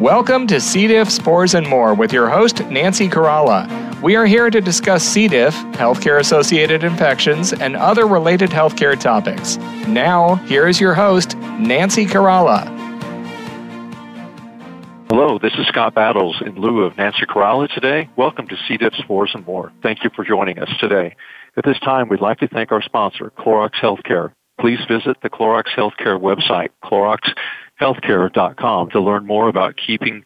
Welcome to C. diff, spores, and more with your host, Nancy Caralla. We are here to discuss C. diff, healthcare associated infections, and other related healthcare topics. Now, here is your host, Nancy Caralla. Hello, this is Scott Battles in lieu of Nancy Caralla today. Welcome to C. diff, spores, and more. Thank you for joining us today. At this time, we'd like to thank our sponsor, Clorox Healthcare. Please visit the Clorox Healthcare website, Clorox healthcare.com to learn more about keeping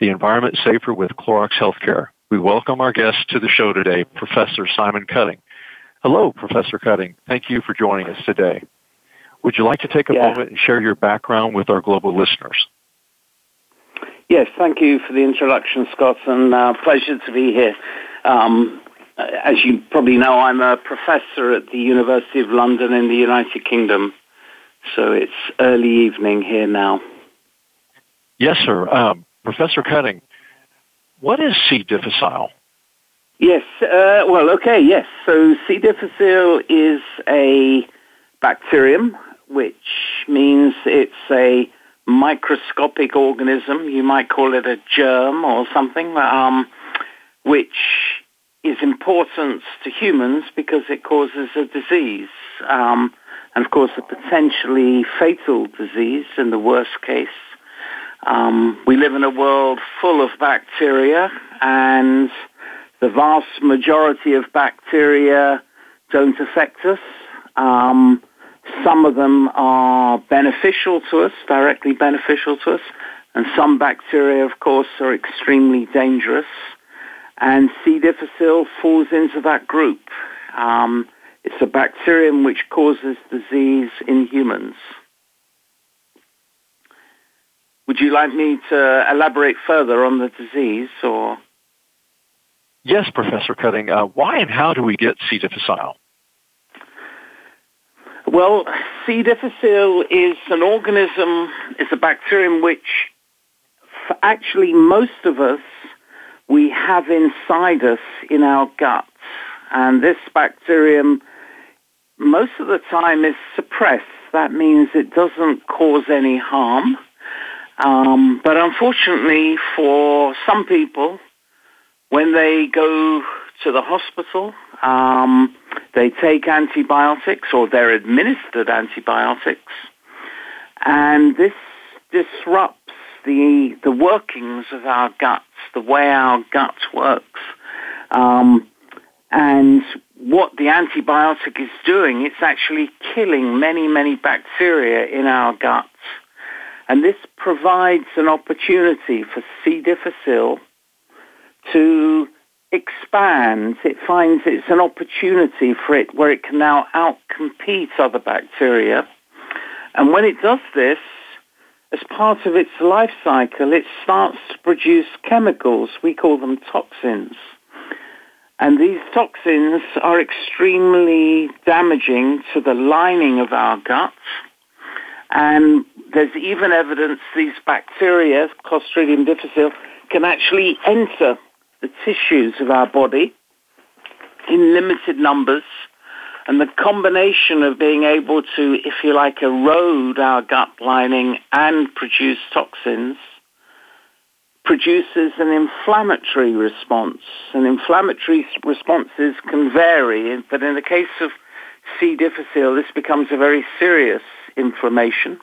the environment safer with Clorox Healthcare. We welcome our guest to the show today, Professor Simon Cutting. Hello, Professor Cutting. Thank you for joining us today. Would you like to take a yeah. moment and share your background with our global listeners? Yes, thank you for the introduction, Scott, and uh, pleasure to be here. Um, as you probably know, I'm a professor at the University of London in the United Kingdom. So it's early evening here now. Yes, sir. Um, Professor Cutting, what is C. difficile? Yes, uh, well, okay, yes. So C. difficile is a bacterium, which means it's a microscopic organism. You might call it a germ or something, um, which is important to humans because it causes a disease. Um, and of course a potentially fatal disease in the worst case. Um, we live in a world full of bacteria, and the vast majority of bacteria don't affect us. Um, some of them are beneficial to us, directly beneficial to us, and some bacteria, of course, are extremely dangerous. And C. difficile falls into that group. Um, it's a bacterium which causes disease in humans. Would you like me to elaborate further on the disease or? Yes, Professor Cutting. Uh, why and how do we get C. difficile? Well, C. difficile is an organism, it's a bacterium which actually most of us, we have inside us in our gut. And this bacterium most of the time is suppressed. That means it doesn't cause any harm. Um, but unfortunately, for some people, when they go to the hospital, um, they take antibiotics or they're administered antibiotics, and this disrupts the the workings of our guts, the way our gut works. Um, and what the antibiotic is doing, it's actually killing many, many bacteria in our guts. And this provides an opportunity for C. difficile to expand. It finds it's an opportunity for it where it can now outcompete other bacteria. And when it does this, as part of its life cycle, it starts to produce chemicals. We call them toxins. And these toxins are extremely damaging to the lining of our gut. And there's even evidence these bacteria, Clostridium difficile, can actually enter the tissues of our body in limited numbers. And the combination of being able to, if you like, erode our gut lining and produce toxins produces an inflammatory response. And inflammatory responses can vary, but in the case of C. difficile, this becomes a very serious inflammation.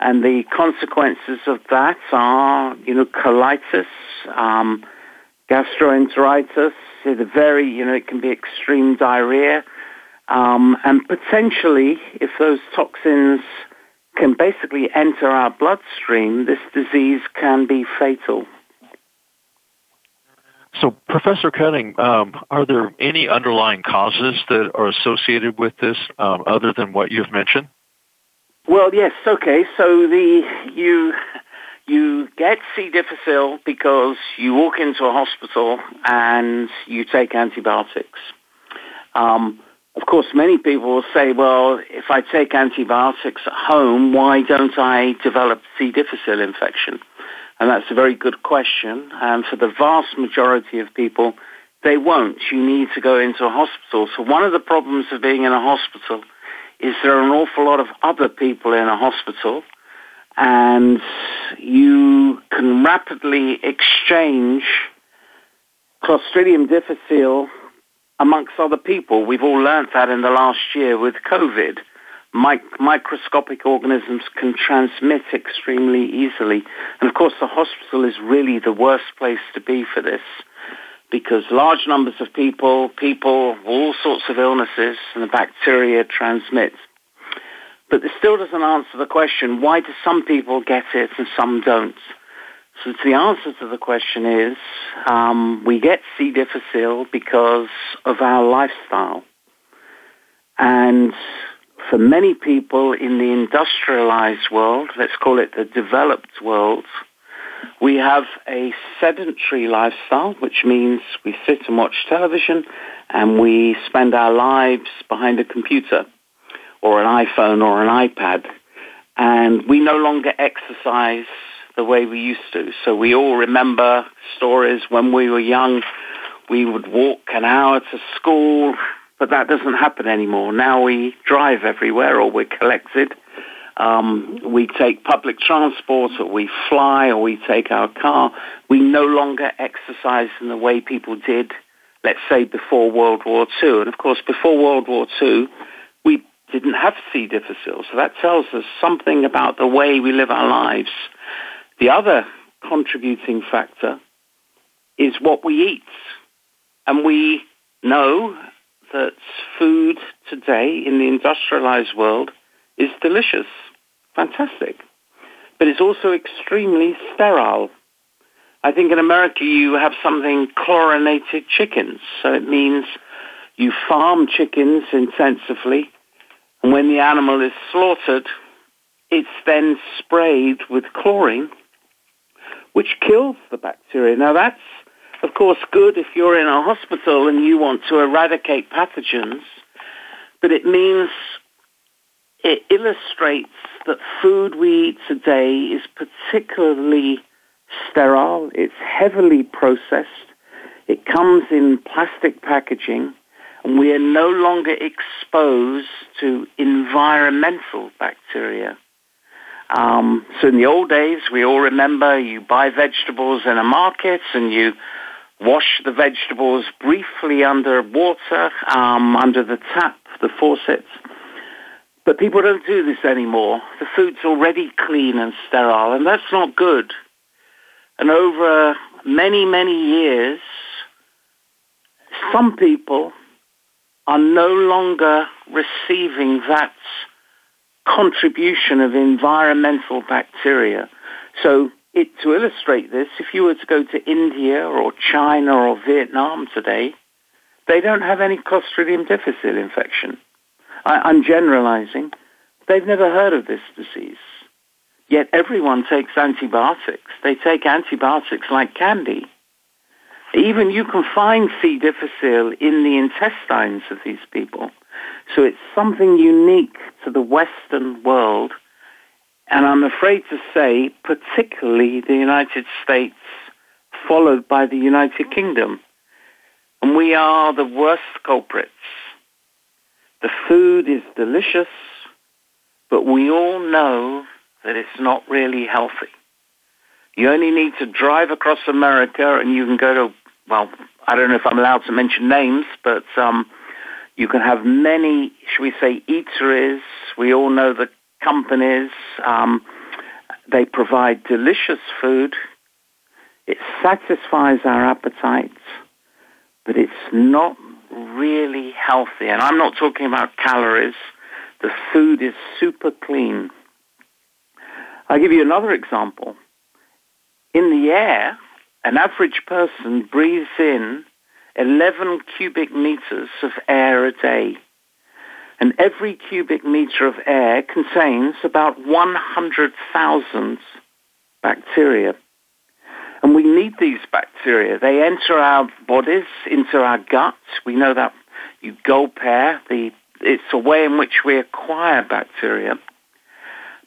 And the consequences of that are, you know, colitis, um, gastroenteritis, it very, you know, it can be extreme diarrhea, um, and potentially, if those toxins can basically enter our bloodstream, this disease can be fatal. So, Professor Cutting, um, are there any underlying causes that are associated with this um, other than what you've mentioned? Well, yes. Okay. So the you you get C. difficile because you walk into a hospital and you take antibiotics. Um, of course, many people will say, well, if I take antibiotics at home, why don't I develop C. difficile infection? And that's a very good question. And for the vast majority of people, they won't. You need to go into a hospital. So one of the problems of being in a hospital is there are an awful lot of other people in a hospital and you can rapidly exchange Clostridium difficile amongst other people. We've all learnt that in the last year with COVID. Mic- microscopic organisms can transmit extremely easily. And of course, the hospital is really the worst place to be for this because large numbers of people, people, all sorts of illnesses, and the bacteria transmit. But this still doesn't answer the question, why do some people get it and some don't? So the answer to the question is, um, we get C. difficile because of our lifestyle. And for many people in the industrialized world, let's call it the developed world, we have a sedentary lifestyle, which means we sit and watch television and we spend our lives behind a computer or an iPhone or an iPad. And we no longer exercise the way we used to. So we all remember stories when we were young. We would walk an hour to school, but that doesn't happen anymore. Now we drive everywhere or we're collected um, we take public transport or we fly or we take our car. We no longer exercise in the way people did, let's say, before World War II. And of course, before World War II, we didn't have C. difficile. So that tells us something about the way we live our lives. The other contributing factor is what we eat. And we know that food today in the industrialized world is delicious, fantastic, but it's also extremely sterile. I think in America you have something chlorinated chickens, so it means you farm chickens intensively, and when the animal is slaughtered, it's then sprayed with chlorine, which kills the bacteria. Now that's, of course, good if you're in a hospital and you want to eradicate pathogens, but it means it illustrates that food we eat today is particularly sterile. It's heavily processed. It comes in plastic packaging. And we are no longer exposed to environmental bacteria. Um, so in the old days, we all remember you buy vegetables in a market and you wash the vegetables briefly under water, um, under the tap, the faucet, but people don't do this anymore. The food's already clean and sterile, and that's not good. And over many, many years, some people are no longer receiving that contribution of environmental bacteria. So it, to illustrate this, if you were to go to India or China or Vietnam today, they don't have any Clostridium difficile infection. I, am generalizing. They've never heard of this disease. Yet everyone takes antibiotics. They take antibiotics like candy. Even you can find C. difficile in the intestines of these people. So it's something unique to the Western world. And I'm afraid to say, particularly the United States, followed by the United Kingdom. And we are the worst culprits. The food is delicious, but we all know that it's not really healthy. You only need to drive across America and you can go to, well, I don't know if I'm allowed to mention names, but um, you can have many, should we say, eateries. We all know the companies. Um, they provide delicious food. It satisfies our appetites, but it's not really healthy. And I'm not talking about calories. The food is super clean. I'll give you another example. In the air, an average person breathes in 11 cubic meters of air a day. And every cubic meter of air contains about 100,000 bacteria. And we need these bacteria. They enter our bodies, into our guts. We know that you gulp air. The, it's a way in which we acquire bacteria.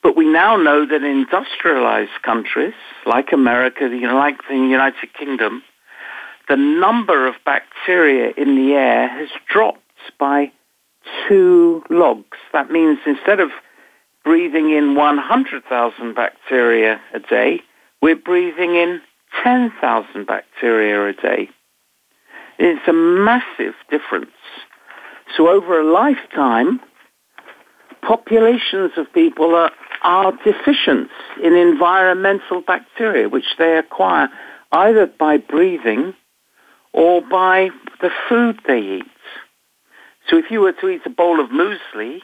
But we now know that in industrialized countries, like America, like the United Kingdom, the number of bacteria in the air has dropped by two logs. That means instead of breathing in 100,000 bacteria a day, we're breathing in 10,000 bacteria a day. It's a massive difference. So over a lifetime, populations of people are, are deficient in environmental bacteria, which they acquire either by breathing or by the food they eat. So if you were to eat a bowl of muesli,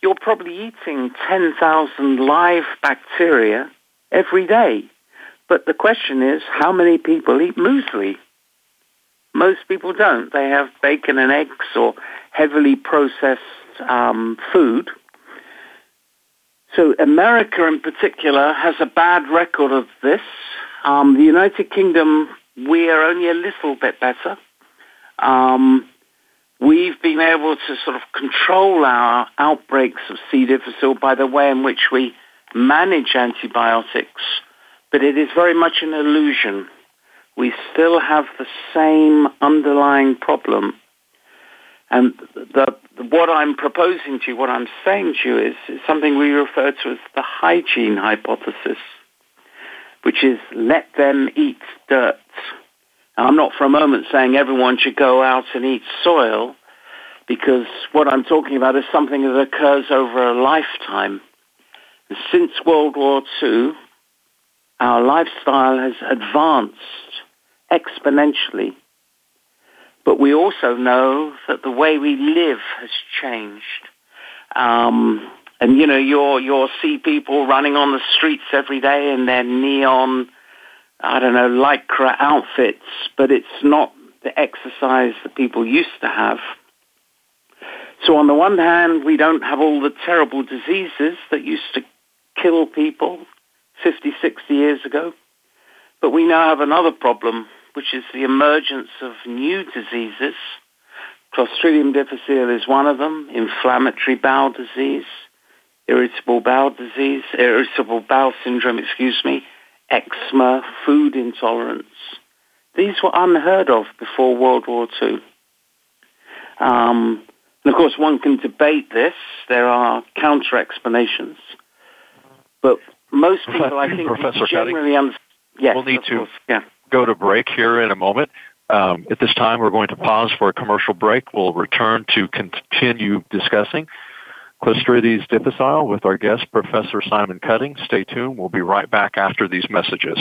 you're probably eating 10,000 live bacteria every day. But the question is, how many people eat muesli? Most people don't. They have bacon and eggs or heavily processed um, food. So America in particular has a bad record of this. Um, the United Kingdom, we are only a little bit better. Um, we've been able to sort of control our outbreaks of C. difficile by the way in which we manage antibiotics, but it is very much an illusion. We still have the same underlying problem. And the, what I'm proposing to you, what I'm saying to you is, is something we refer to as the hygiene hypothesis, which is let them eat dirt. Now, I'm not for a moment saying everyone should go out and eat soil, because what I'm talking about is something that occurs over a lifetime. Since World War II, our lifestyle has advanced exponentially. But we also know that the way we live has changed. Um, and you know, you'll you'll see people running on the streets every day in their neon I don't know, lycra outfits, but it's not the exercise that people used to have. So on the one hand, we don't have all the terrible diseases that used to kill people 50, 60 years ago. But we now have another problem, which is the emergence of new diseases. Clostridium difficile is one of them, inflammatory bowel disease, irritable bowel disease, irritable bowel syndrome, excuse me, eczema, food intolerance. These were unheard of before World War II. Um, and of course, one can debate this. There are counter explanations. But most people, I think, Professor generally understand. Yes, we'll need to yeah. go to break here in a moment. Um, at this time, we're going to pause for a commercial break. We'll return to continue discussing Clostridium difficile with our guest, Professor Simon Cutting. Stay tuned. We'll be right back after these messages.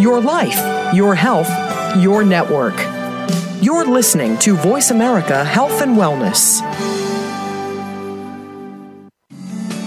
Your life, your health, your network. You're listening to Voice America Health and Wellness.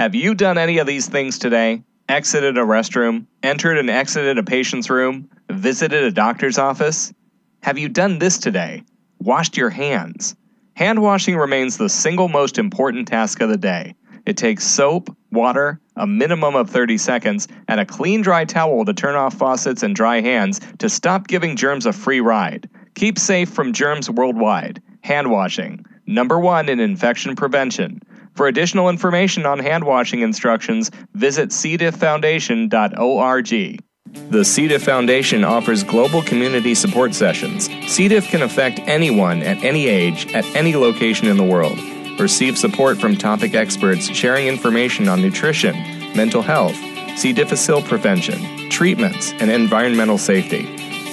Have you done any of these things today? Exited a restroom, entered and exited a patient's room, visited a doctor's office? Have you done this today? Washed your hands? Hand washing remains the single most important task of the day. It takes soap, water, a minimum of 30 seconds, and a clean dry towel to turn off faucets and dry hands to stop giving germs a free ride. Keep safe from germs worldwide. Hand washing, number one in infection prevention. For additional information on hand washing instructions, visit cdifffoundation.org. The C. diff Foundation offers global community support sessions. C. diff can affect anyone at any age, at any location in the world. Receive support from topic experts sharing information on nutrition, mental health, C. difficile prevention, treatments, and environmental safety.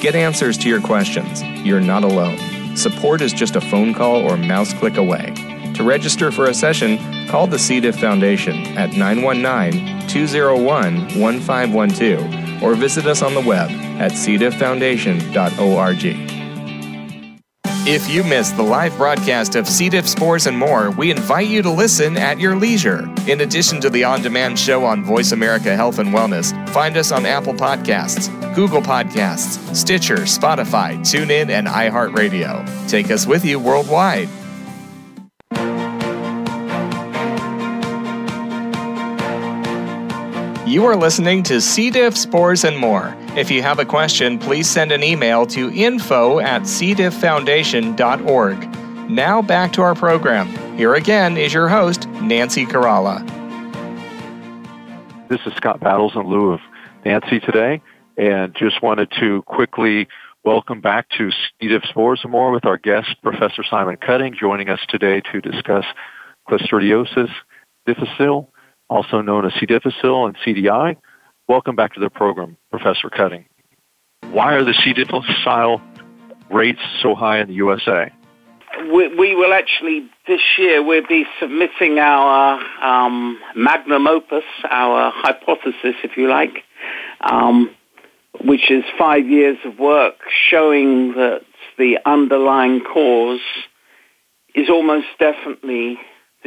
Get answers to your questions. You're not alone. Support is just a phone call or mouse click away. To register for a session, call the C. diff Foundation at 919 201 1512 or visit us on the web at cdifffoundation.org. If you missed the live broadcast of C. diff spores and more, we invite you to listen at your leisure. In addition to the on demand show on Voice America Health and Wellness, find us on Apple Podcasts, Google Podcasts, Stitcher, Spotify, TuneIn, and iHeartRadio. Take us with you worldwide. You are listening to C. diff, spores, and more. If you have a question, please send an email to info at cdifffoundation.org. Now back to our program. Here again is your host, Nancy Caralla. This is Scott Battles in lieu of Nancy today, and just wanted to quickly welcome back to C. diff, spores, and more with our guest, Professor Simon Cutting, joining us today to discuss Clostridioides difficile also known as C. difficile and CDI. Welcome back to the program, Professor Cutting. Why are the C. difficile rates so high in the USA? We, we, will actually, this year, we'll be submitting our um, magnum opus, our hypothesis, if you like, um, which is five years of work showing that the underlying cause is almost definitely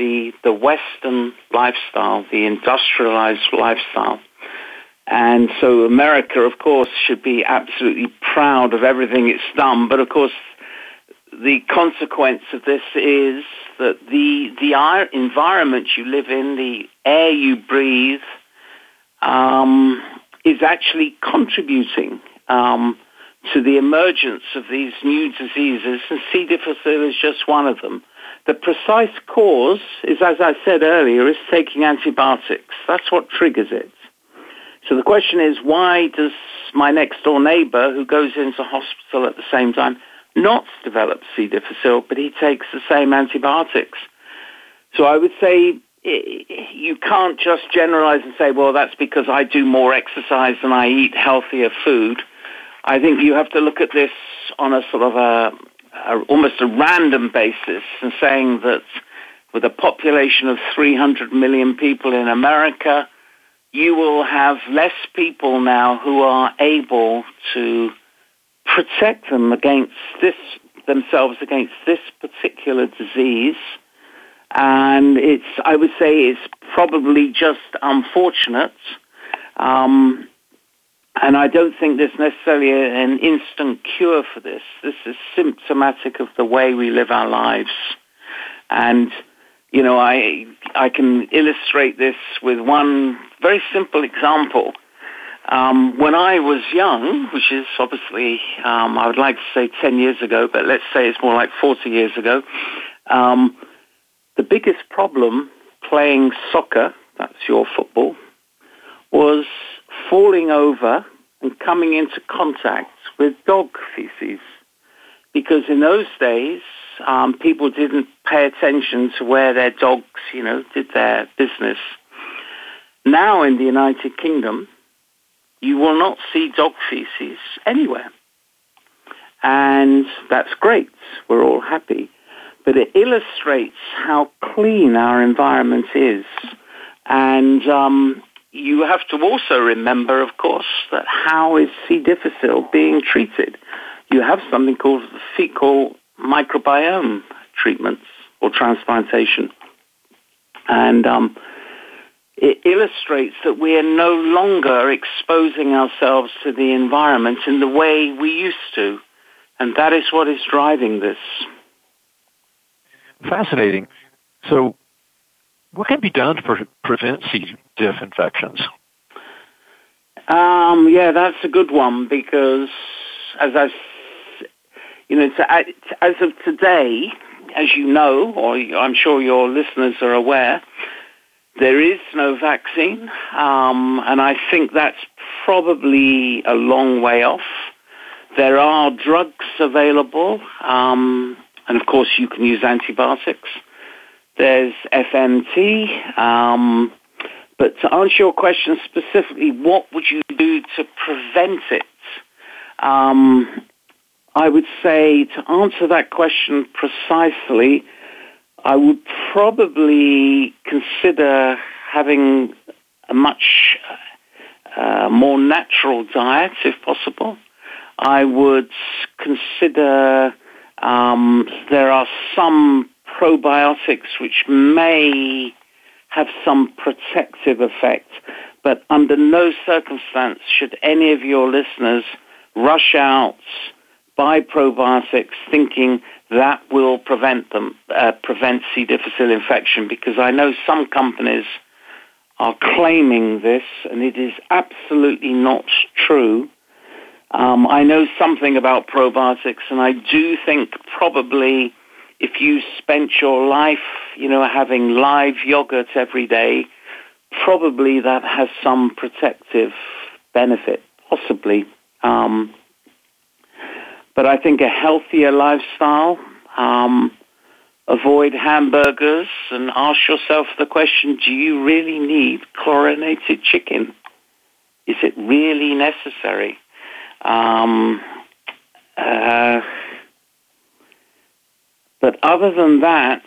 the, the Western lifestyle, the industrialized lifestyle. And so America, of course, should be absolutely proud of everything it's done. But of course, the consequence of this is that the, the environment you live in, the air you breathe, um, is actually contributing um, to the emergence of these new diseases, and C. difficile is just one of them. The precise cause is, as I said earlier, is taking antibiotics. That's what triggers it. So the question is, why does my next door neighbor who goes into hospital at the same time not develop C. difficile, but he takes the same antibiotics? So I would say you can't just generalize and say, well, that's because I do more exercise and I eat healthier food. I think you have to look at this on a sort of a, almost a random basis and saying that with a population of 300 million people in America, you will have less people now who are able to protect them against this themselves against this particular disease. And it's, I would say, it's probably just unfortunate. Um, and I don't think there's necessarily an instant cure for this. This is symptomatic of the way we live our lives. And, you know, I, I can illustrate this with one very simple example. Um, when I was young, which is obviously, um, I would like to say 10 years ago, but let's say it's more like 40 years ago, um, the biggest problem playing soccer, that's your football, was falling over and coming into contact with dog feces. Because in those days, um, people didn't pay attention to where their dogs, you know, did their business. Now in the United Kingdom, you will not see dog feces anywhere. And that's great. We're all happy. But it illustrates how clean our environment is. And um, you have to also remember, of course, that how is C. difficile being treated? You have something called fecal microbiome treatments or transplantation. And um, it illustrates that we are no longer exposing ourselves to the environment in the way we used to. And that is what is driving this. Fascinating. So what can be done to prevent C. diff infections? Um, yeah, that's a good one because, as I, you know, as of today, as you know, or I'm sure your listeners are aware, there is no vaccine, um, and I think that's probably a long way off. There are drugs available, um, and of course, you can use antibiotics. There's FMT. Um, but to answer your question specifically, what would you do to prevent it? Um, I would say to answer that question precisely, I would probably consider having a much uh, more natural diet if possible. I would consider um, there are some probiotics which may have some protective effect, But under no circumstance should any of your listeners rush out, buy probiotics thinking that will prevent them, uh, prevent C. difficile infection because I know some companies are claiming this and it is absolutely not true. Um, I know something about probiotics and I do think probably if you spent your life, you know, having live yogurt every day, probably that has some protective benefit, possibly. Um, but I think a healthier lifestyle, um, avoid hamburgers and ask yourself the question, do you really need chlorinated chicken? Is it really necessary? Um, uh, but other than that,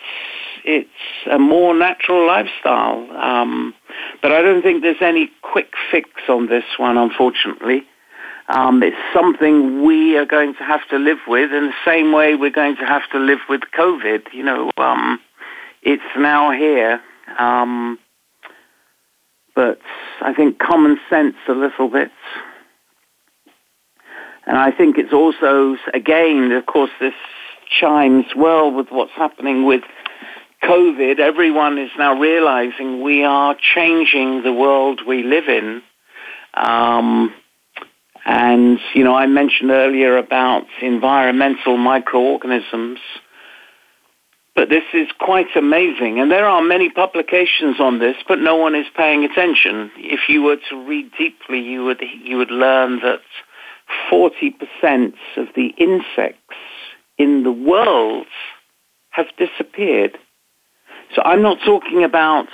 it's a more natural lifestyle. Um, but I don't think there's any quick fix on this one, unfortunately. Um, it's something we are going to have to live with in the same way we're going to have to live with COVID. You know, um, it's now here. Um, but I think common sense a little bit. And I think it's also, again, of course, this chimes well with what's happening with COVID. Everyone is now realizing we are changing the world we live in. Um, and, you know, I mentioned earlier about environmental microorganisms. But this is quite amazing. And there are many publications on this, but no one is paying attention. If you were to read deeply, you would, you would learn that 40% of the insects in the world have disappeared. So I'm not talking about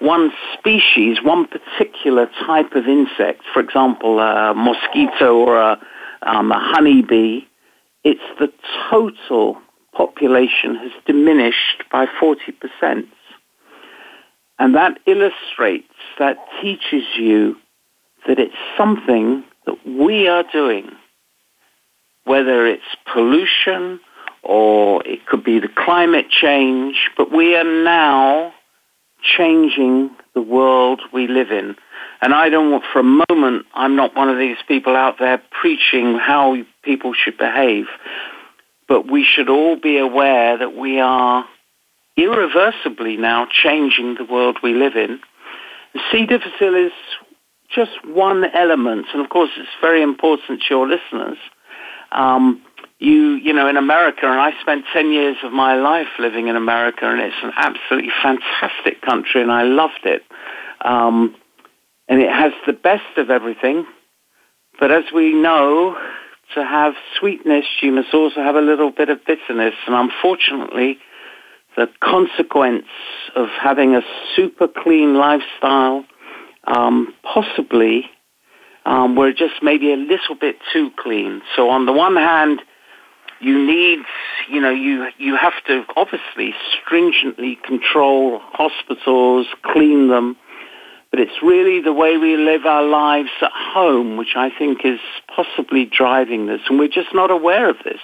one species, one particular type of insect, for example, a mosquito or a, um, a honeybee. It's the total population has diminished by 40%. And that illustrates, that teaches you that it's something that we are doing, whether it's pollution or it could be the climate change, but we are now changing the world we live in. And I don't want for a moment, I'm not one of these people out there preaching how people should behave, but we should all be aware that we are irreversibly now changing the world we live in. C. difficile is just one element, and of course it's very important to your listeners. Um, you, you know, in America, and I spent 10 years of my life living in America, and it's an absolutely fantastic country, and I loved it. Um, and it has the best of everything. But as we know, to have sweetness, you must also have a little bit of bitterness. And unfortunately, the consequence of having a super clean lifestyle, um, possibly, um, we're just maybe a little bit too clean. So on the one hand, you need, you know, you, you have to obviously stringently control hospitals, clean them, but it's really the way we live our lives at home, which I think is possibly driving this, and we're just not aware of this.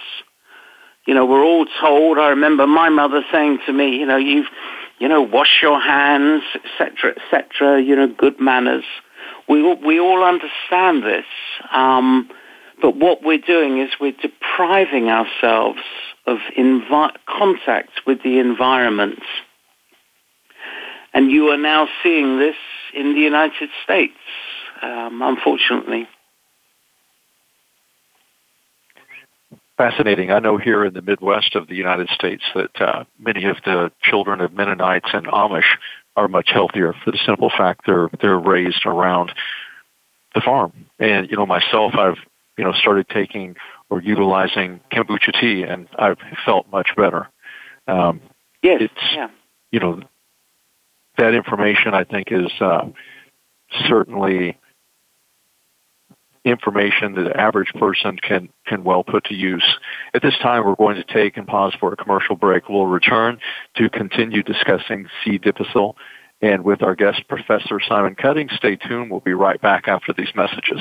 You know, we're all told, I remember my mother saying to me, you know, you've, you know, wash your hands, etc., etc., you know, good manners. We, we all understand this. Um, but what we're doing is we're depriving ourselves of envi- contact with the environment. And you are now seeing this in the United States, um, unfortunately. Fascinating. I know here in the Midwest of the United States that uh, many of the children of Mennonites and Amish are much healthier for the simple fact they're they're raised around the farm. And you know, myself, I've you know, started taking or utilizing kombucha tea, and I've felt much better. Um, yes, it's yeah. you know that information I think is uh, certainly information that the average person can can well put to use. At this time, we're going to take and pause for a commercial break. We'll return to continue discussing C. difficile. And with our guest, Professor Simon Cutting, stay tuned. We'll be right back after these messages.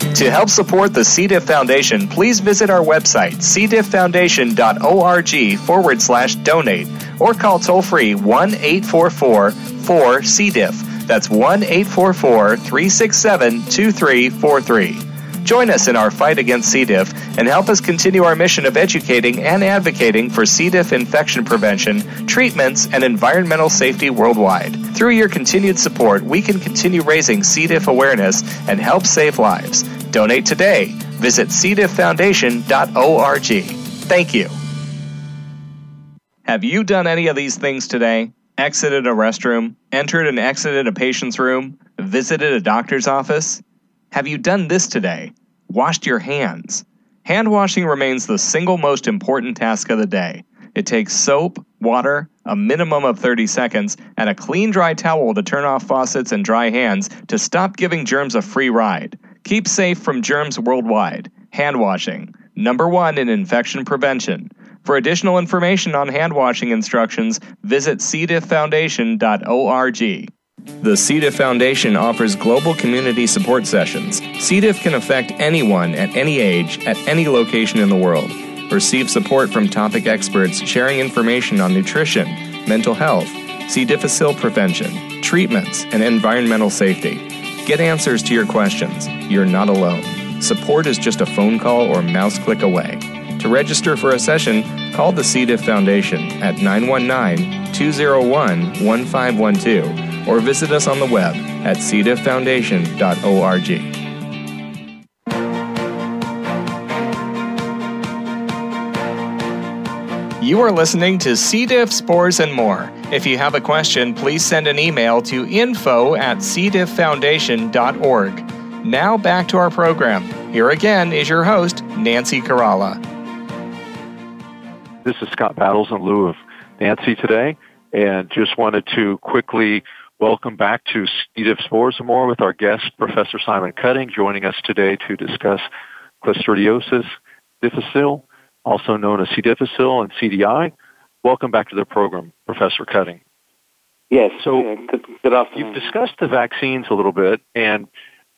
To help support the C. diff Foundation, please visit our website, cdifffoundation.org forward slash donate, or call toll free 1 844 4 C. diff. That's 1 844 367 2343. Join us in our fight against C. diff and help us continue our mission of educating and advocating for C. diff infection prevention, treatments, and environmental safety worldwide. Through your continued support, we can continue raising C. diff awareness and help save lives. Donate today. Visit cdifffoundation.org. Thank you. Have you done any of these things today? Exited a restroom, entered and exited a patient's room, visited a doctor's office? Have you done this today? Washed your hands? Hand washing remains the single most important task of the day. It takes soap, water, a minimum of 30 seconds, and a clean dry towel to turn off faucets and dry hands to stop giving germs a free ride. Keep safe from germs worldwide. Hand washing, number one in infection prevention. For additional information on hand washing instructions, visit cdifffoundation.org. The C. Foundation offers global community support sessions. C. diff can affect anyone at any age, at any location in the world. Receive support from topic experts sharing information on nutrition, mental health, C. difficile prevention, treatments, and environmental safety. Get answers to your questions. You're not alone. Support is just a phone call or mouse click away. To register for a session, call the C. diff Foundation at 919 201 1512 or visit us on the web at cdifffoundation.org. You are listening to C. diff, spores, and more. If you have a question, please send an email to info at cdifffoundation.org. Now back to our program. Here again is your host, Nancy Caralla. This is Scott Battles in lieu of Nancy today, and just wanted to quickly Welcome back to C. diff Spores and More with our guest, Professor Simon Cutting, joining us today to discuss Clostridioides difficile, also known as C. difficile and CDI. Welcome back to the program, Professor Cutting. Yes. So, good, good afternoon. You've discussed the vaccines a little bit, and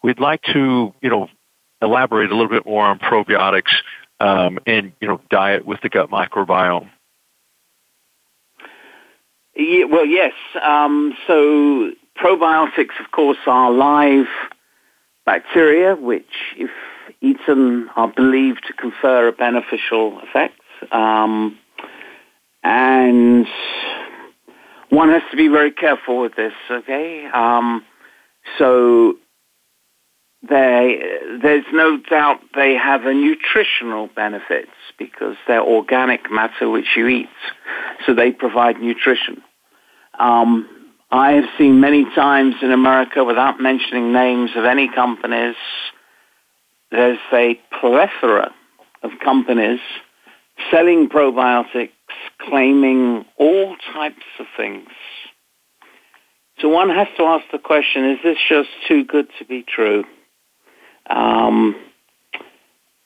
we'd like to, you know, elaborate a little bit more on probiotics um, and, you know, diet with the gut microbiome. Yeah, well, yes. Um, so probiotics, of course, are live bacteria, which, if eaten, are believed to confer a beneficial effect. Um, and one has to be very careful with this, okay? Um, so they, there's no doubt they have a nutritional benefits because they're organic matter which you eat. So they provide nutrition. Um, I have seen many times in America, without mentioning names of any companies, there's a plethora of companies selling probiotics, claiming all types of things. So one has to ask the question, is this just too good to be true? Um,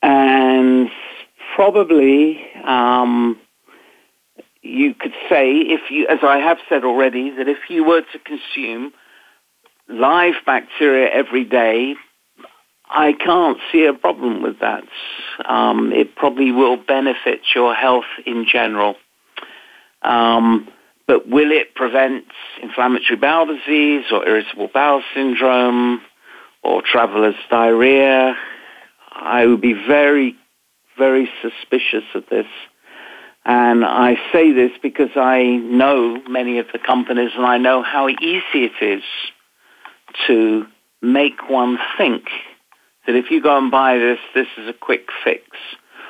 and probably um, you could say, if you, as I have said already, that if you were to consume live bacteria every day, I can't see a problem with that. Um, it probably will benefit your health in general. Um, but will it prevent inflammatory bowel disease or irritable bowel syndrome or traveler's diarrhea? I would be very, very suspicious of this. And I say this because I know many of the companies and I know how easy it is to make one think that if you go and buy this, this is a quick fix.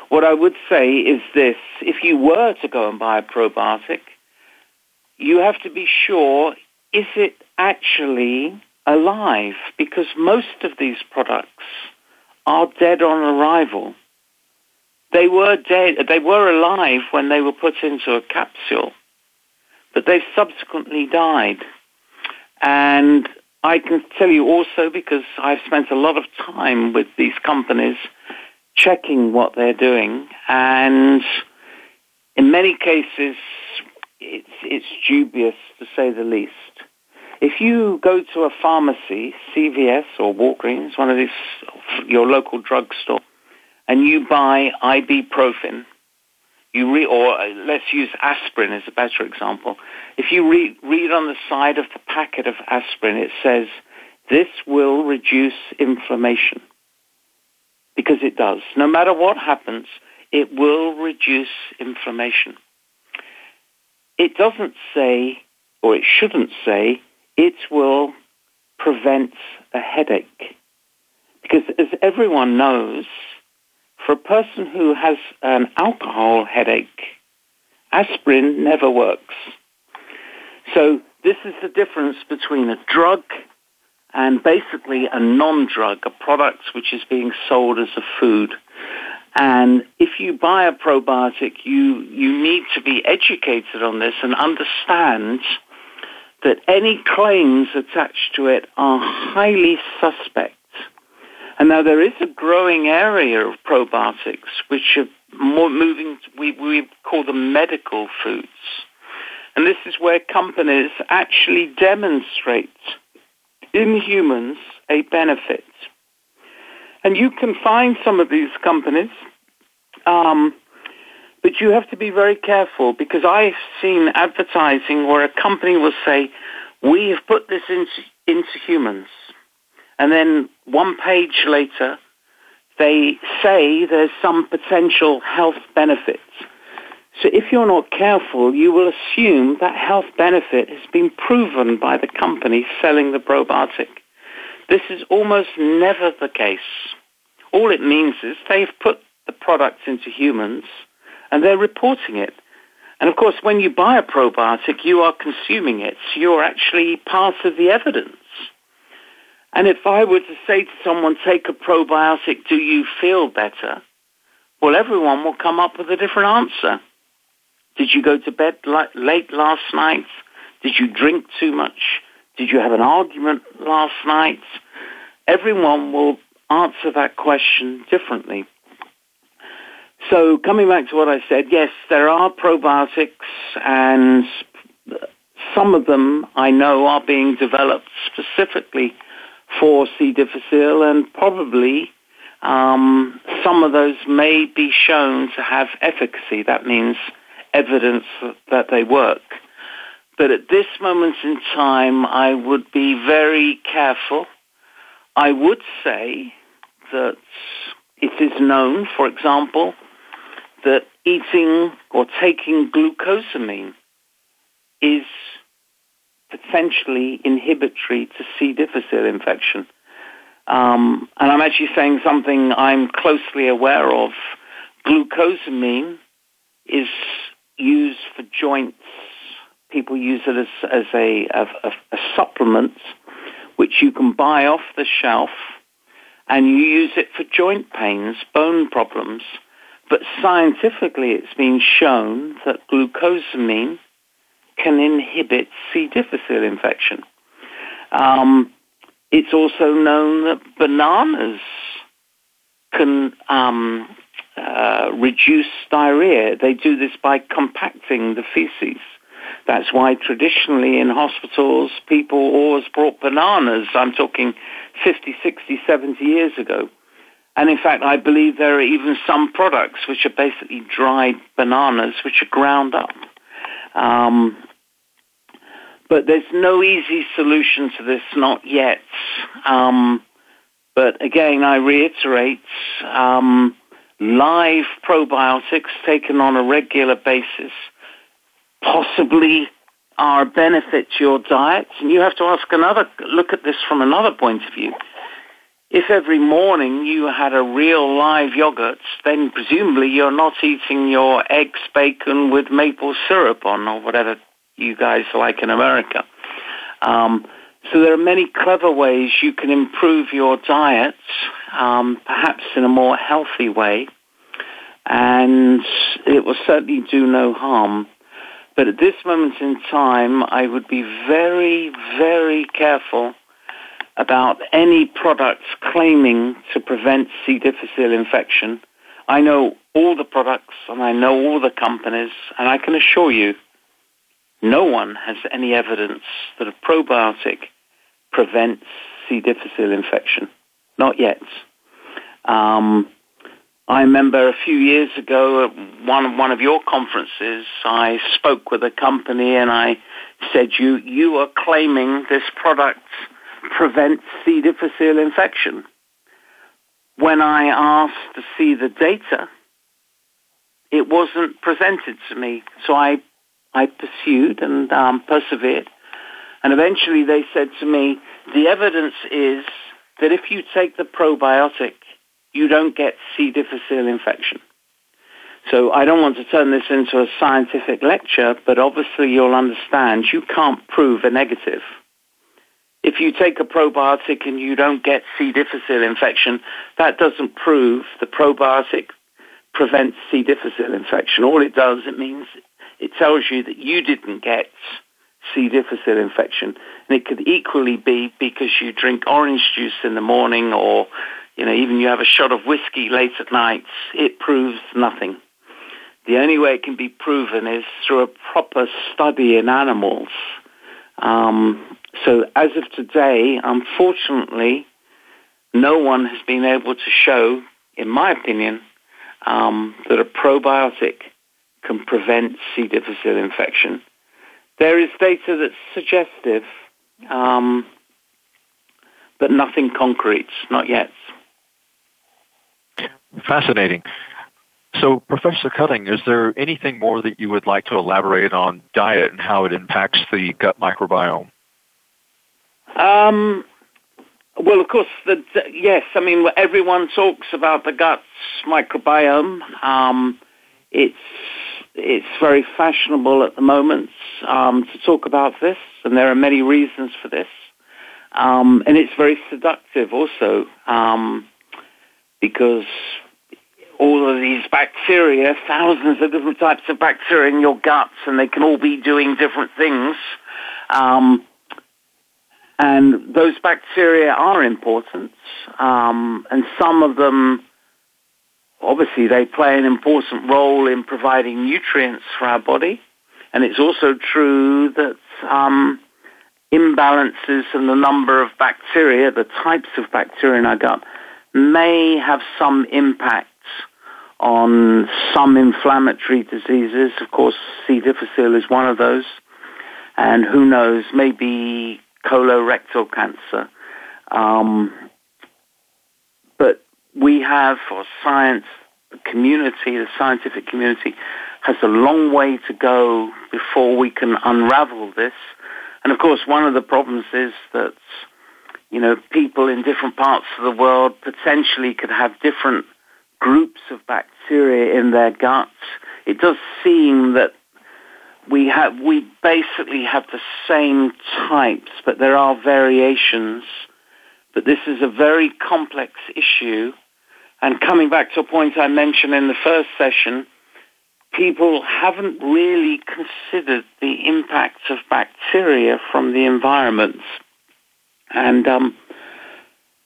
What I would say is this, if you were to go and buy a probiotic, you have to be sure, is it actually alive? Because most of these products are dead on arrival. They were dead, they were alive when they were put into a capsule, but they've subsequently died. And I can tell you also because I've spent a lot of time with these companies checking what they're doing, and in many cases, it's, it's dubious to say the least. If you go to a pharmacy, CVS or Walgreens, one of these, your local drugstore, and you buy ibuprofen, you re- or uh, let's use aspirin as a better example. If you re- read on the side of the packet of aspirin, it says, this will reduce inflammation. Because it does. No matter what happens, it will reduce inflammation. It doesn't say, or it shouldn't say, it will prevent a headache. Because as everyone knows, for a person who has an alcohol headache, aspirin never works. So this is the difference between a drug and basically a non-drug, a product which is being sold as a food. And if you buy a probiotic, you, you need to be educated on this and understand that any claims attached to it are highly suspect. And now there is a growing area of probiotics which are more moving, we, we call them medical foods. And this is where companies actually demonstrate in humans a benefit. And you can find some of these companies, um, but you have to be very careful because I've seen advertising where a company will say, we have put this into, into humans. And then one page later, they say there's some potential health benefits. So if you're not careful, you will assume that health benefit has been proven by the company selling the probiotic. This is almost never the case. All it means is they've put the product into humans and they're reporting it. And of course, when you buy a probiotic, you are consuming it. So you're actually part of the evidence. And if I were to say to someone, take a probiotic, do you feel better? Well, everyone will come up with a different answer. Did you go to bed late last night? Did you drink too much? Did you have an argument last night? Everyone will answer that question differently. So coming back to what I said, yes, there are probiotics and some of them I know are being developed specifically for C. difficile, and probably um, some of those may be shown to have efficacy. That means evidence that they work. But at this moment in time, I would be very careful. I would say that it is known, for example, that eating or taking glucosamine is potentially inhibitory to C. difficile infection. Um, and I'm actually saying something I'm closely aware of. Glucosamine is used for joints. People use it as, as a, a, a supplement which you can buy off the shelf and you use it for joint pains, bone problems. But scientifically, it's been shown that glucosamine can inhibit C. difficile infection. Um, it's also known that bananas can um, uh, reduce diarrhea. They do this by compacting the feces. That's why traditionally in hospitals people always brought bananas. I'm talking 50, 60, 70 years ago. And in fact, I believe there are even some products which are basically dried bananas which are ground up. Um, but there's no easy solution to this, not yet. Um, but again, I reiterate, um, live probiotics taken on a regular basis possibly are a benefit to your diet. And you have to ask another, look at this from another point of view. If every morning you had a real live yogurt, then presumably you're not eating your eggs, bacon with maple syrup on or whatever you guys like in America. Um, so there are many clever ways you can improve your diet um, perhaps in a more healthy way, and it will certainly do no harm. But at this moment in time, I would be very, very careful about any products claiming to prevent C. difficile infection. I know all the products and I know all the companies, and I can assure you, no one has any evidence that a probiotic prevents C. difficile infection. Not yet. Um, I remember a few years ago at one one of your conferences, I spoke with a company and I said, "You you are claiming this product prevents C. difficile infection." When I asked to see the data, it wasn't presented to me, so I I pursued and um, persevered, and eventually they said to me, "The evidence is that if you take the probiotic." you don't get C. difficile infection. So I don't want to turn this into a scientific lecture, but obviously you'll understand you can't prove a negative. If you take a probiotic and you don't get C. difficile infection, that doesn't prove the probiotic prevents C. difficile infection. All it does, it means it tells you that you didn't get C. difficile infection. And it could equally be because you drink orange juice in the morning or you know, even you have a shot of whiskey late at night, it proves nothing. The only way it can be proven is through a proper study in animals. Um, so as of today, unfortunately, no one has been able to show, in my opinion, um, that a probiotic can prevent C. difficile infection. There is data that's suggestive, um, but nothing concrete, not yet. Fascinating. So, Professor Cutting, is there anything more that you would like to elaborate on diet and how it impacts the gut microbiome? Um, well, of course, the, yes. I mean, everyone talks about the gut microbiome. Um, it's it's very fashionable at the moment um, to talk about this, and there are many reasons for this. Um, and it's very seductive also um, because all of these bacteria, thousands of different types of bacteria in your guts, and they can all be doing different things. Um, and those bacteria are important, um, and some of them, obviously, they play an important role in providing nutrients for our body. And it's also true that um, imbalances in the number of bacteria, the types of bacteria in our gut, may have some impact on some inflammatory diseases. Of course, C. difficile is one of those. And who knows, maybe colorectal cancer. Um, but we have, for science, the community, the scientific community, has a long way to go before we can unravel this. And of course, one of the problems is that, you know, people in different parts of the world potentially could have different groups of bacteria in their guts, it does seem that we have we basically have the same types, but there are variations. But this is a very complex issue. And coming back to a point I mentioned in the first session, people haven't really considered the impact of bacteria from the environment. And um,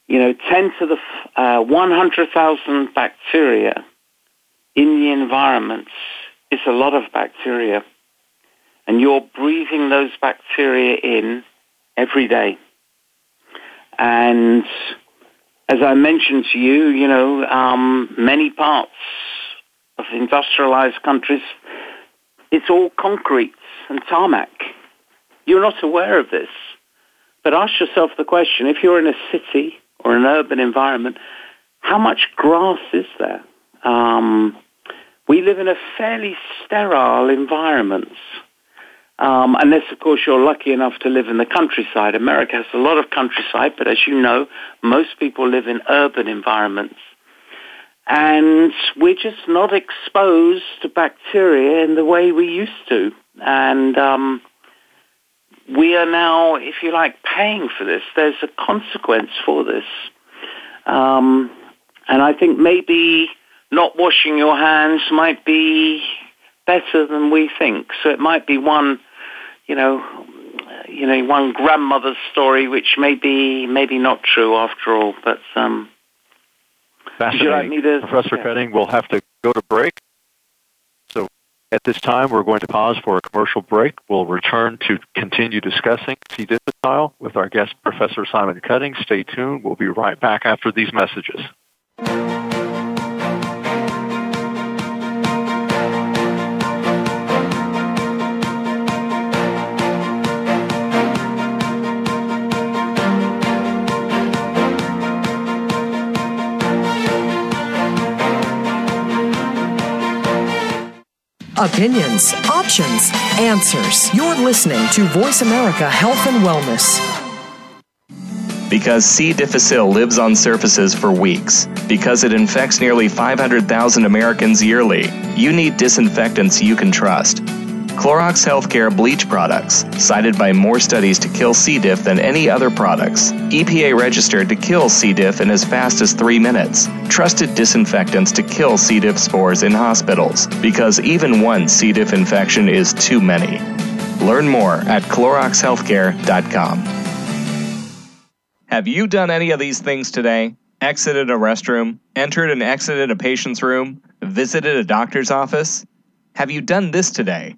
you know, 10 to the uh, 100,000 bacteria in the environment is a lot of bacteria. And you're breathing those bacteria in every day. And as I mentioned to you, you know, um, many parts of industrialized countries, it's all concrete and tarmac. You're not aware of this. But ask yourself the question, if you're in a city or an urban environment, how much grass is there? Um, we live in a fairly sterile environment. Um, unless, of course, you're lucky enough to live in the countryside. America has a lot of countryside, but as you know, most people live in urban environments. And we're just not exposed to bacteria in the way we used to. And um, we are now, if you like, paying for this. There's a consequence for this. Um, and I think maybe not washing your hands might be better than we think. So it might be one, you know, you know, one grandmother's story, which may be maybe not true after all. But um, fascinating, like to, Professor yeah. Cutting. We'll have to go to break. So at this time, we're going to pause for a commercial break. We'll return to continue discussing C. difficile with our guest, Professor Simon Cutting. Stay tuned. We'll be right back after these messages. Opinions, options, answers. You're listening to Voice America Health and Wellness. Because C. difficile lives on surfaces for weeks, because it infects nearly 500,000 Americans yearly, you need disinfectants you can trust. Clorox Healthcare bleach products, cited by more studies to kill C. diff than any other products. EPA registered to kill C. diff in as fast as three minutes. Trusted disinfectants to kill C. diff spores in hospitals, because even one C. diff infection is too many. Learn more at CloroxHealthcare.com. Have you done any of these things today? Exited a restroom, entered and exited a patient's room, visited a doctor's office? Have you done this today?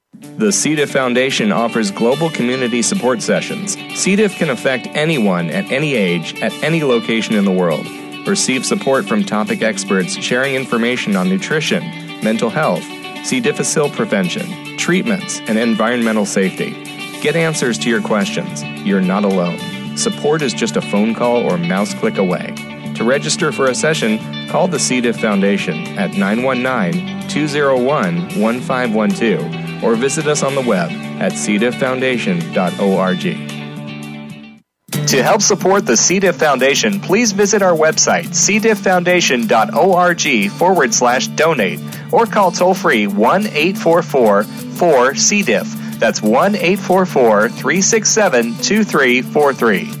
The C. diff Foundation offers global community support sessions. C. diff can affect anyone at any age, at any location in the world. Receive support from topic experts sharing information on nutrition, mental health, C. difficile prevention, treatments, and environmental safety. Get answers to your questions. You're not alone. Support is just a phone call or mouse click away. To register for a session, call the C. diff Foundation at 919 201 1512 or visit us on the web at cdifffoundation.org. To help support the C. diff Foundation, please visit our website, cdifffoundation.org forward slash donate, or call toll free 1 844 4 C. diff. That's 1 844 367 2343.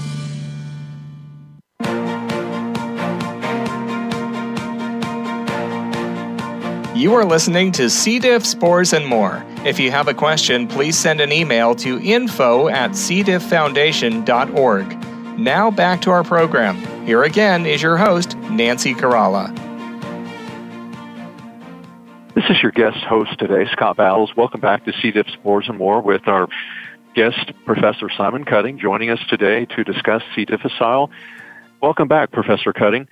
You are listening to C. diff, spores, and more. If you have a question, please send an email to info at cdifffoundation.org. Now back to our program. Here again is your host, Nancy Caralla. This is your guest host today, Scott Battles. Welcome back to C. diff, spores, and more with our guest, Professor Simon Cutting, joining us today to discuss C. difficile. Welcome back, Professor Cutting.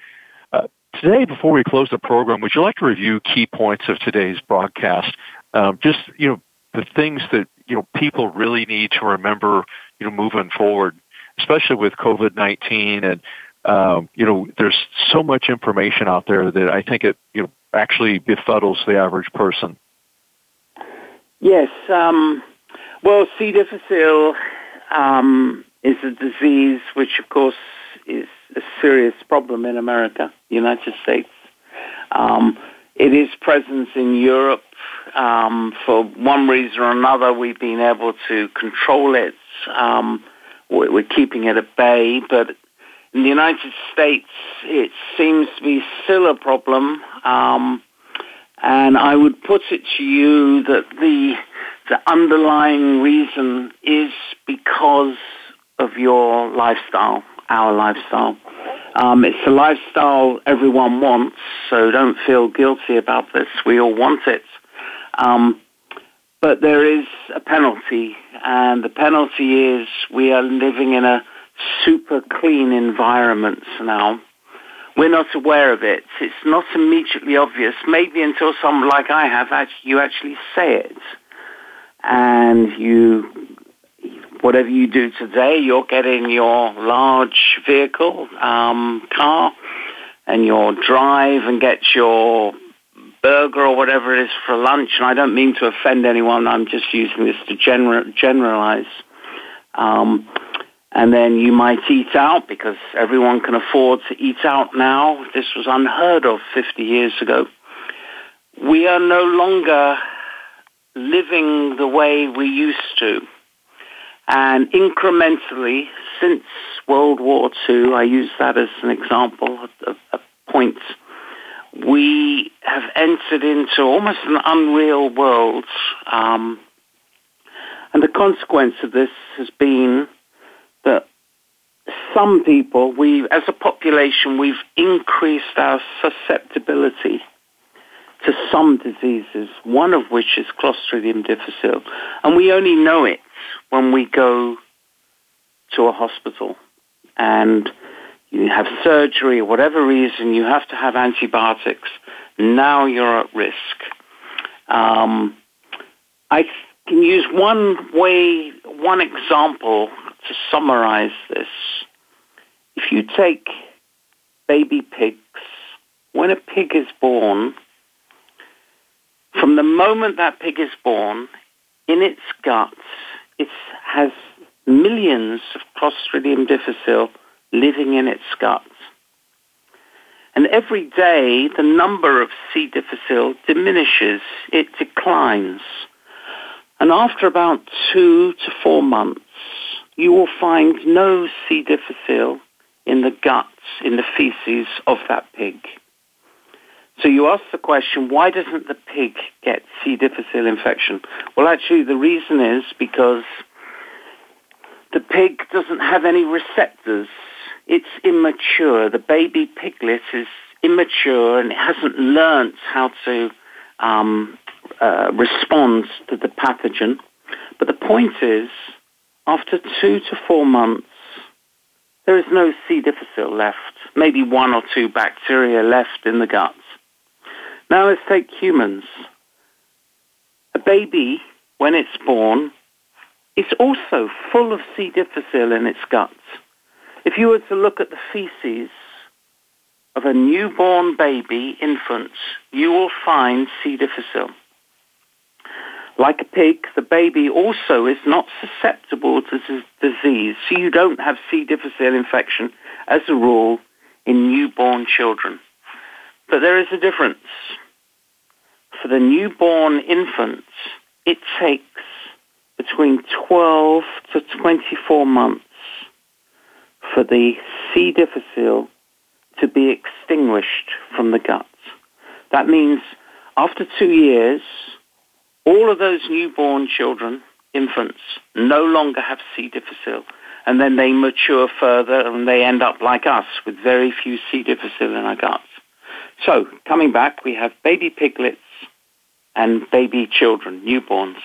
Today, before we close the program, would you like to review key points of today's broadcast? Um, just you know the things that you know people really need to remember you know moving forward, especially with COVID nineteen and um, you know there's so much information out there that I think it you know actually befuddles the average person. Yes, um, well, C. difficile um, is a disease which, of course, is a serious problem in America, United States. Um, it is present in Europe. Um, for one reason or another, we've been able to control it. Um, we're, we're keeping it at bay, but in the United States, it seems to be still a problem. Um, and I would put it to you that the the underlying reason is because of your lifestyle, our lifestyle. Um, it's a lifestyle everyone wants, so don't feel guilty about this. We all want it. Um, but there is a penalty, and the penalty is we are living in a super clean environment now we're not aware of it. It's not immediately obvious, maybe until someone like I have, you actually say it. And you, whatever you do today, you're getting your large vehicle, um, car, and you'll drive and get your burger or whatever it is for lunch. And I don't mean to offend anyone. I'm just using this to gener- generalize. Um, and then you might eat out because everyone can afford to eat out now. This was unheard of 50 years ago. We are no longer living the way we used to. And incrementally, since World War II, I use that as an example, a, a point, we have entered into almost an unreal world. Um, and the consequence of this has been that some people, we, as a population, we've increased our susceptibility to some diseases, one of which is Clostridium difficile. And we only know it when we go to a hospital and you have surgery or whatever reason, you have to have antibiotics. Now you're at risk. Um, I can use one way, one example to summarize this. If you take baby pigs, when a pig is born, from the moment that pig is born, in its guts, it has millions of Clostridium difficile living in its guts. And every day, the number of C. difficile diminishes, it declines. And after about two to four months, you will find no C. difficile in the guts, in the feces of that pig. So you ask the question, why doesn't the pig get C. difficile infection? Well, actually, the reason is because the pig doesn't have any receptors. It's immature. The baby piglet is immature and it hasn't learnt how to um, uh, respond to the pathogen. But the point is, after two to four months, there is no C. difficile left. Maybe one or two bacteria left in the guts. Now let's take humans. A baby, when it's born, is also full of C. difficile in its guts. If you were to look at the feces of a newborn baby, infant, you will find C. difficile. Like a pig, the baby also is not susceptible to this disease, so you don't have C. difficile infection as a rule in newborn children. But there is a difference. For the newborn infant, it takes between 12 to 24 months for the C. difficile to be extinguished from the gut. That means after two years, all of those newborn children, infants, no longer have C. difficile. And then they mature further and they end up like us with very few C. difficile in our guts. So, coming back, we have baby piglets and baby children, newborns.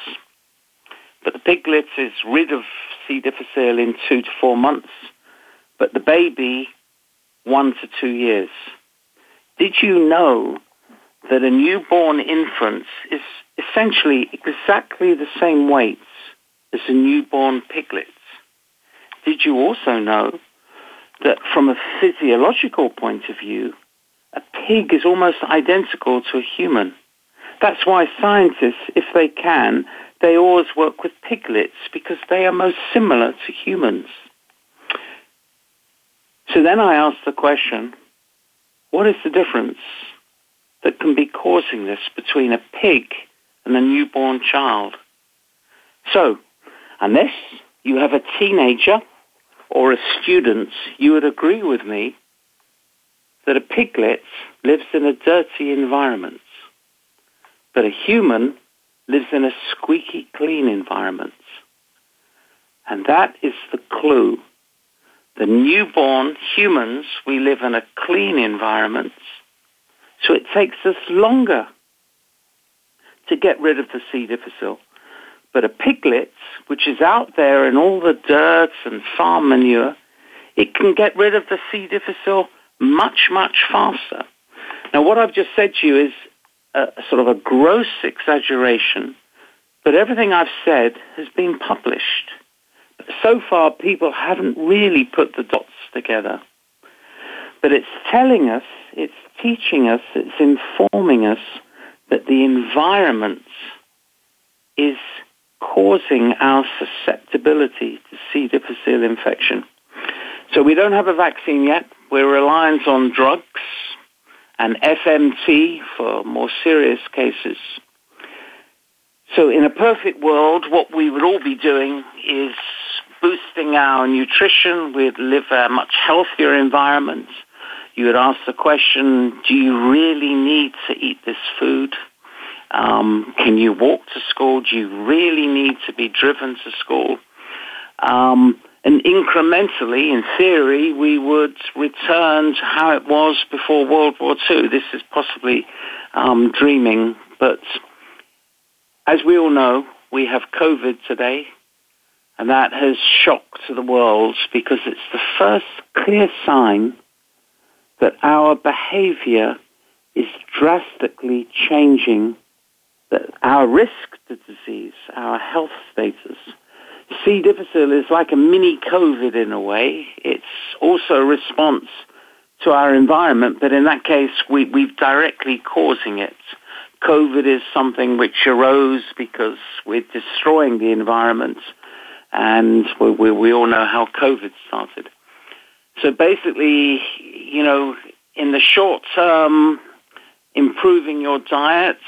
But the piglet is rid of C. difficile in two to four months, but the baby, one to two years. Did you know that a newborn infant is essentially exactly the same weight as a newborn piglet? Did you also know that from a physiological point of view, a pig is almost identical to a human? That's why scientists, if they can, they always work with piglets because they are most similar to humans. So then I ask the question, what is the difference that can be causing this between a pig and a newborn child? So, unless you have a teenager or a student, you would agree with me that a piglet lives in a dirty environment. But a human lives in a squeaky clean environment. And that is the clue. The newborn humans, we live in a clean environment. So it takes us longer to get rid of the C. difficile. But a piglet, which is out there in all the dirt and farm manure, it can get rid of the C. difficile much, much faster. Now, what I've just said to you is a, sort of a gross exaggeration, but everything I've said has been published. So far, people haven't really put the dots together. But it's telling us, it's teaching us, it's informing us that the environment is causing our susceptibility to C. difficile infection. So we don't have a vaccine yet. We're reliant on drugs and FMT for more serious cases. So in a perfect world, what we would all be doing is boosting our nutrition. We'd live a much healthier environment. You would ask the question, do you really need to eat this food? Um, can you walk to school? Do you really need to be driven to school? Um, and incrementally, in theory, we would return to how it was before World War II. This is possibly um, dreaming, but as we all know, we have COVID today, and that has shocked the world because it's the first clear sign that our behavior is drastically changing that our risk to disease, our health status. C. difficile is like a mini COVID in a way. It's also a response to our environment, but in that case, we, we're directly causing it. COVID is something which arose because we're destroying the environment, and we, we, we all know how COVID started. So basically, you know, in the short term, improving your diet,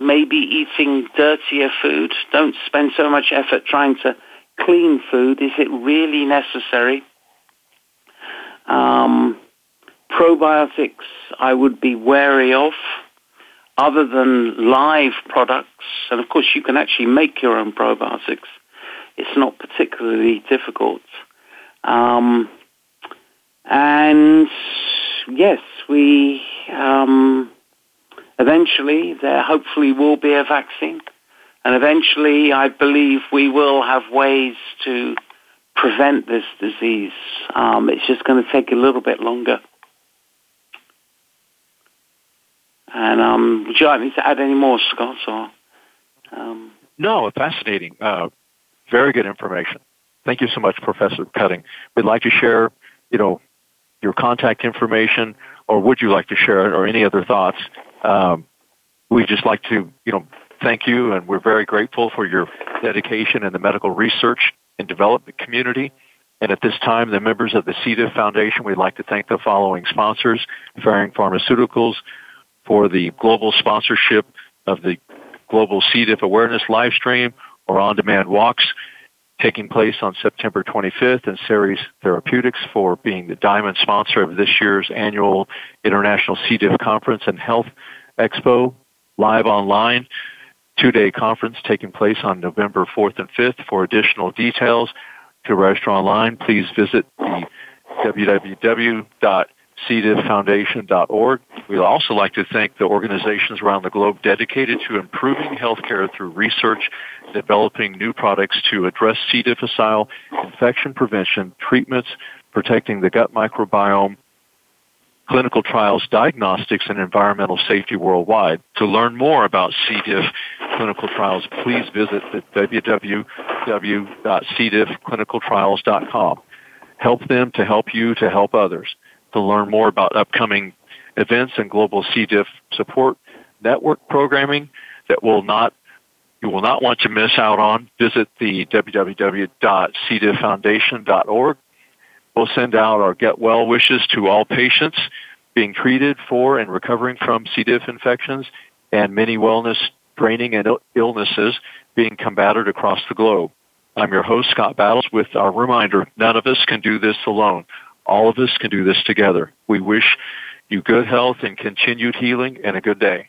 maybe eating dirtier food. Don't spend so much effort trying to clean food. Is it really necessary? Um, probiotics, I would be wary of, other than live products. And of course, you can actually make your own probiotics. It's not particularly difficult. Um, and yes, we um, eventually there hopefully will be a vaccine, and eventually I believe we will have ways to prevent this disease. Um, it's just going to take a little bit longer. And um, would you like me to add any more, Scott? Or um... no, fascinating. Uh, very good information. Thank you so much, Professor Cutting. We'd like to share, you know, your contact information, or would you like to share it, or any other thoughts? Um, we'd just like to, you know, thank you, and we're very grateful for your dedication in the medical research and development community. And at this time, the members of the C. diff Foundation, we'd like to thank the following sponsors, Ferring Pharmaceuticals, for the global sponsorship of the Global C. diff Awareness live stream or on-demand walks taking place on September 25th, and Seres Therapeutics for being the diamond sponsor of this year's annual International C. diff Conference and Health Expo live online. Two-day conference taking place on November 4th and 5th. For additional details to register online, please visit the. We'd also like to thank the organizations around the globe dedicated to improving healthcare through research, developing new products to address C. difficile, infection prevention, treatments, protecting the gut microbiome, clinical trials, diagnostics, and environmental safety worldwide. To learn more about C. diff clinical trials, please visit the www.cdiffclinicaltrials.com. Help them to help you to help others to learn more about upcoming events and global C. diff support network programming that will not you will not want to miss out on. Visit the www.cdifffoundation.org. We'll send out our get well wishes to all patients being treated for and recovering from C. diff infections and many wellness training and illnesses being combated across the globe. I'm your host, Scott Battles, with our reminder, none of us can do this alone. All of us can do this together. We wish you good health and continued healing and a good day.